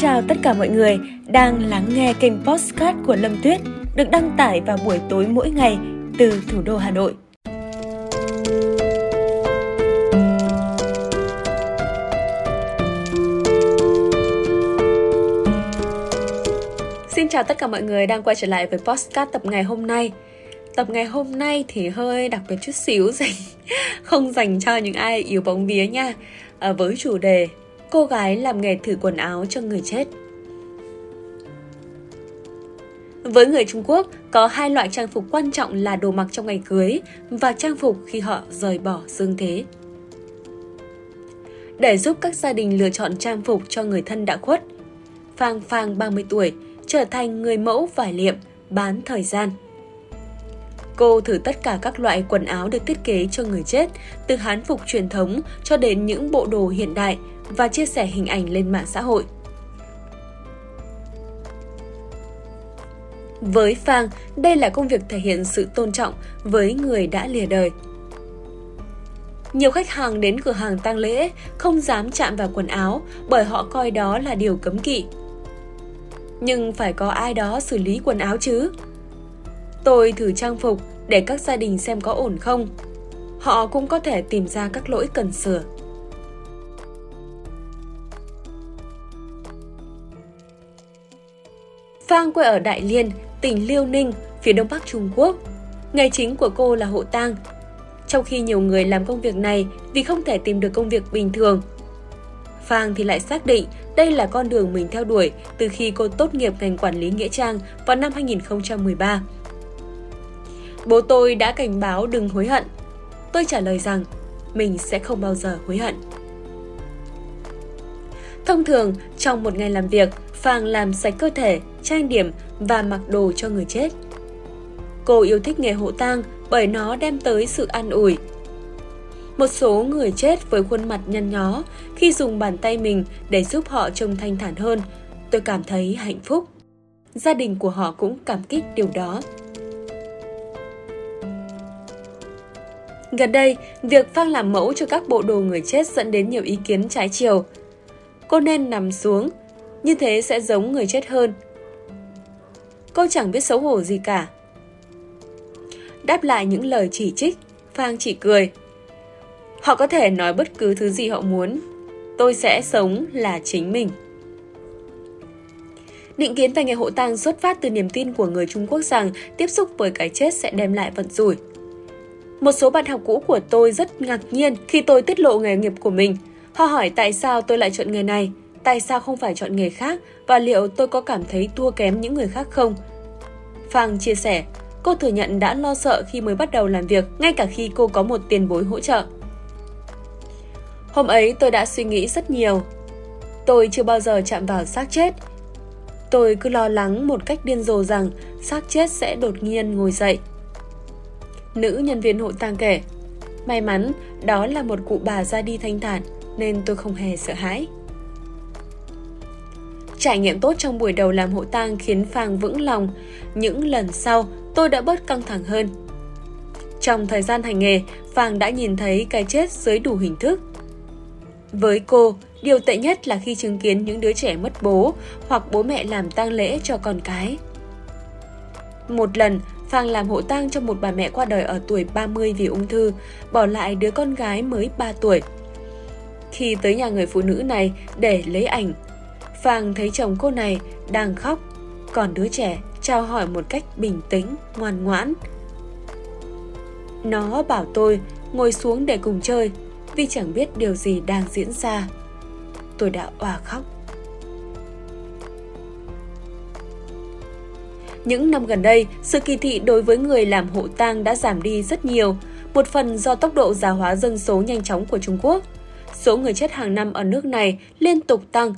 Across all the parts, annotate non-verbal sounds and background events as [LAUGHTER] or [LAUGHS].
chào tất cả mọi người đang lắng nghe kênh Postcard của Lâm Tuyết được đăng tải vào buổi tối mỗi ngày từ thủ đô Hà Nội. Xin chào tất cả mọi người đang quay trở lại với Postcard tập ngày hôm nay. Tập ngày hôm nay thì hơi đặc biệt chút xíu [LAUGHS] dành không dành cho những ai yếu bóng vía nha. À, với chủ đề cô gái làm nghề thử quần áo cho người chết. Với người Trung Quốc, có hai loại trang phục quan trọng là đồ mặc trong ngày cưới và trang phục khi họ rời bỏ dương thế. Để giúp các gia đình lựa chọn trang phục cho người thân đã khuất, Phang Phang 30 tuổi trở thành người mẫu vải liệm bán thời gian. Cô thử tất cả các loại quần áo được thiết kế cho người chết, từ hán phục truyền thống cho đến những bộ đồ hiện đại và chia sẻ hình ảnh lên mạng xã hội. Với Phang, đây là công việc thể hiện sự tôn trọng với người đã lìa đời. Nhiều khách hàng đến cửa hàng tang lễ không dám chạm vào quần áo bởi họ coi đó là điều cấm kỵ. Nhưng phải có ai đó xử lý quần áo chứ. Tôi thử trang phục để các gia đình xem có ổn không. Họ cũng có thể tìm ra các lỗi cần sửa. Phang quê ở Đại Liên, tỉnh Liêu Ninh, phía đông bắc Trung Quốc. Nghề chính của cô là hộ tang. Trong khi nhiều người làm công việc này vì không thể tìm được công việc bình thường. Phang thì lại xác định đây là con đường mình theo đuổi từ khi cô tốt nghiệp ngành quản lý nghĩa trang vào năm 2013. Bố tôi đã cảnh báo đừng hối hận. Tôi trả lời rằng mình sẽ không bao giờ hối hận. Thông thường, trong một ngày làm việc, Phàng làm sạch cơ thể, trang điểm và mặc đồ cho người chết. Cô yêu thích nghề hộ tang bởi nó đem tới sự an ủi. Một số người chết với khuôn mặt nhăn nhó khi dùng bàn tay mình để giúp họ trông thanh thản hơn, tôi cảm thấy hạnh phúc. Gia đình của họ cũng cảm kích điều đó. Gần đây, việc Phang làm mẫu cho các bộ đồ người chết dẫn đến nhiều ý kiến trái chiều. Cô nên nằm xuống, như thế sẽ giống người chết hơn. Cô chẳng biết xấu hổ gì cả. Đáp lại những lời chỉ trích, Phang chỉ cười. Họ có thể nói bất cứ thứ gì họ muốn. Tôi sẽ sống là chính mình. Định kiến về ngày hộ tang xuất phát từ niềm tin của người Trung Quốc rằng tiếp xúc với cái chết sẽ đem lại vận rủi. Một số bạn học cũ của tôi rất ngạc nhiên khi tôi tiết lộ nghề nghiệp của mình. Họ hỏi tại sao tôi lại chọn nghề này tại sao không phải chọn nghề khác và liệu tôi có cảm thấy thua kém những người khác không? Phang chia sẻ, cô thừa nhận đã lo sợ khi mới bắt đầu làm việc, ngay cả khi cô có một tiền bối hỗ trợ. Hôm ấy tôi đã suy nghĩ rất nhiều. Tôi chưa bao giờ chạm vào xác chết. Tôi cứ lo lắng một cách điên rồ rằng xác chết sẽ đột nhiên ngồi dậy. Nữ nhân viên hộ tang kể, may mắn đó là một cụ bà ra đi thanh thản nên tôi không hề sợ hãi. Trải nghiệm tốt trong buổi đầu làm hộ tang khiến Phàng vững lòng. Những lần sau, tôi đã bớt căng thẳng hơn. Trong thời gian hành nghề, Phàng đã nhìn thấy cái chết dưới đủ hình thức. Với cô, điều tệ nhất là khi chứng kiến những đứa trẻ mất bố hoặc bố mẹ làm tang lễ cho con cái. Một lần, Phàng làm hộ tang cho một bà mẹ qua đời ở tuổi 30 vì ung thư, bỏ lại đứa con gái mới 3 tuổi. Khi tới nhà người phụ nữ này để lấy ảnh, Phàng thấy chồng cô này đang khóc, còn đứa trẻ chào hỏi một cách bình tĩnh, ngoan ngoãn. Nó bảo tôi ngồi xuống để cùng chơi vì chẳng biết điều gì đang diễn ra. Tôi đã òa khóc. Những năm gần đây, sự kỳ thị đối với người làm hộ tang đã giảm đi rất nhiều, một phần do tốc độ già hóa dân số nhanh chóng của Trung Quốc. Số người chết hàng năm ở nước này liên tục tăng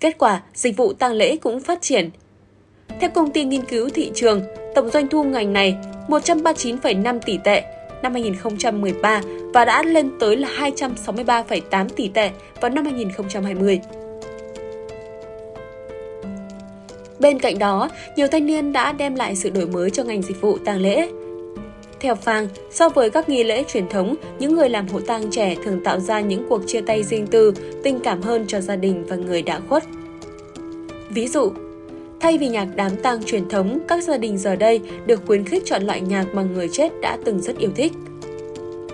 Kết quả, dịch vụ tang lễ cũng phát triển. Theo công ty nghiên cứu thị trường, tổng doanh thu ngành này 139,5 tỷ tệ năm 2013 và đã lên tới là 263,8 tỷ tệ vào năm 2020. Bên cạnh đó, nhiều thanh niên đã đem lại sự đổi mới cho ngành dịch vụ tang lễ. Theo Phang, so với các nghi lễ truyền thống, những người làm hộ tang trẻ thường tạo ra những cuộc chia tay riêng tư, tình cảm hơn cho gia đình và người đã khuất. Ví dụ, thay vì nhạc đám tang truyền thống, các gia đình giờ đây được khuyến khích chọn loại nhạc mà người chết đã từng rất yêu thích.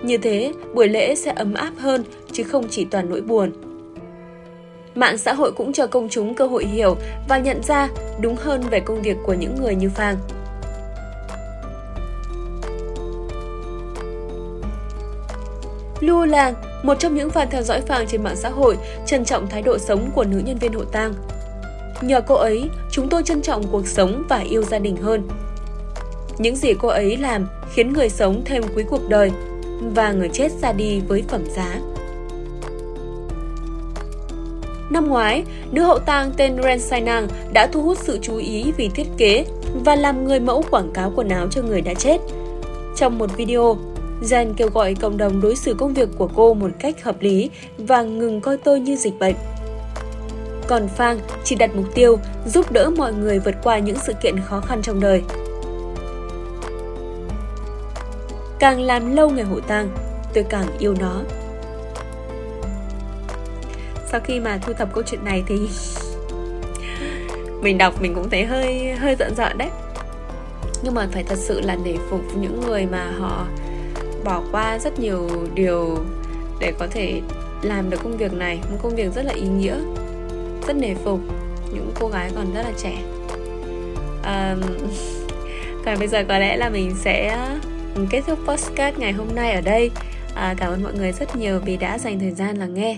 Như thế, buổi lễ sẽ ấm áp hơn chứ không chỉ toàn nỗi buồn. Mạng xã hội cũng cho công chúng cơ hội hiểu và nhận ra đúng hơn về công việc của những người như Phang. Lu Lang, một trong những fan theo dõi Phang trên mạng xã hội, trân trọng thái độ sống của nữ nhân viên hộ tang. Nhờ cô ấy, chúng tôi trân trọng cuộc sống và yêu gia đình hơn. Những gì cô ấy làm khiến người sống thêm quý cuộc đời và người chết ra đi với phẩm giá. Năm ngoái, nữ hậu tang tên Ren Sainang đã thu hút sự chú ý vì thiết kế và làm người mẫu quảng cáo quần áo cho người đã chết. Trong một video, Jen kêu gọi cộng đồng đối xử công việc của cô một cách hợp lý và ngừng coi tôi như dịch bệnh. Còn Phang chỉ đặt mục tiêu giúp đỡ mọi người vượt qua những sự kiện khó khăn trong đời. Càng làm lâu ngày hộ tang, tôi càng yêu nó. Sau khi mà thu thập câu chuyện này thì mình đọc mình cũng thấy hơi hơi giận giận đấy. Nhưng mà phải thật sự là để phục những người mà họ bỏ qua rất nhiều điều để có thể làm được công việc này. Một công việc rất là ý nghĩa rất nể phục những cô gái còn rất là trẻ. Um, còn [LAUGHS] bây giờ có lẽ là mình sẽ kết thúc postcard ngày hôm nay ở đây. À, cảm ơn mọi người rất nhiều vì đã dành thời gian lắng nghe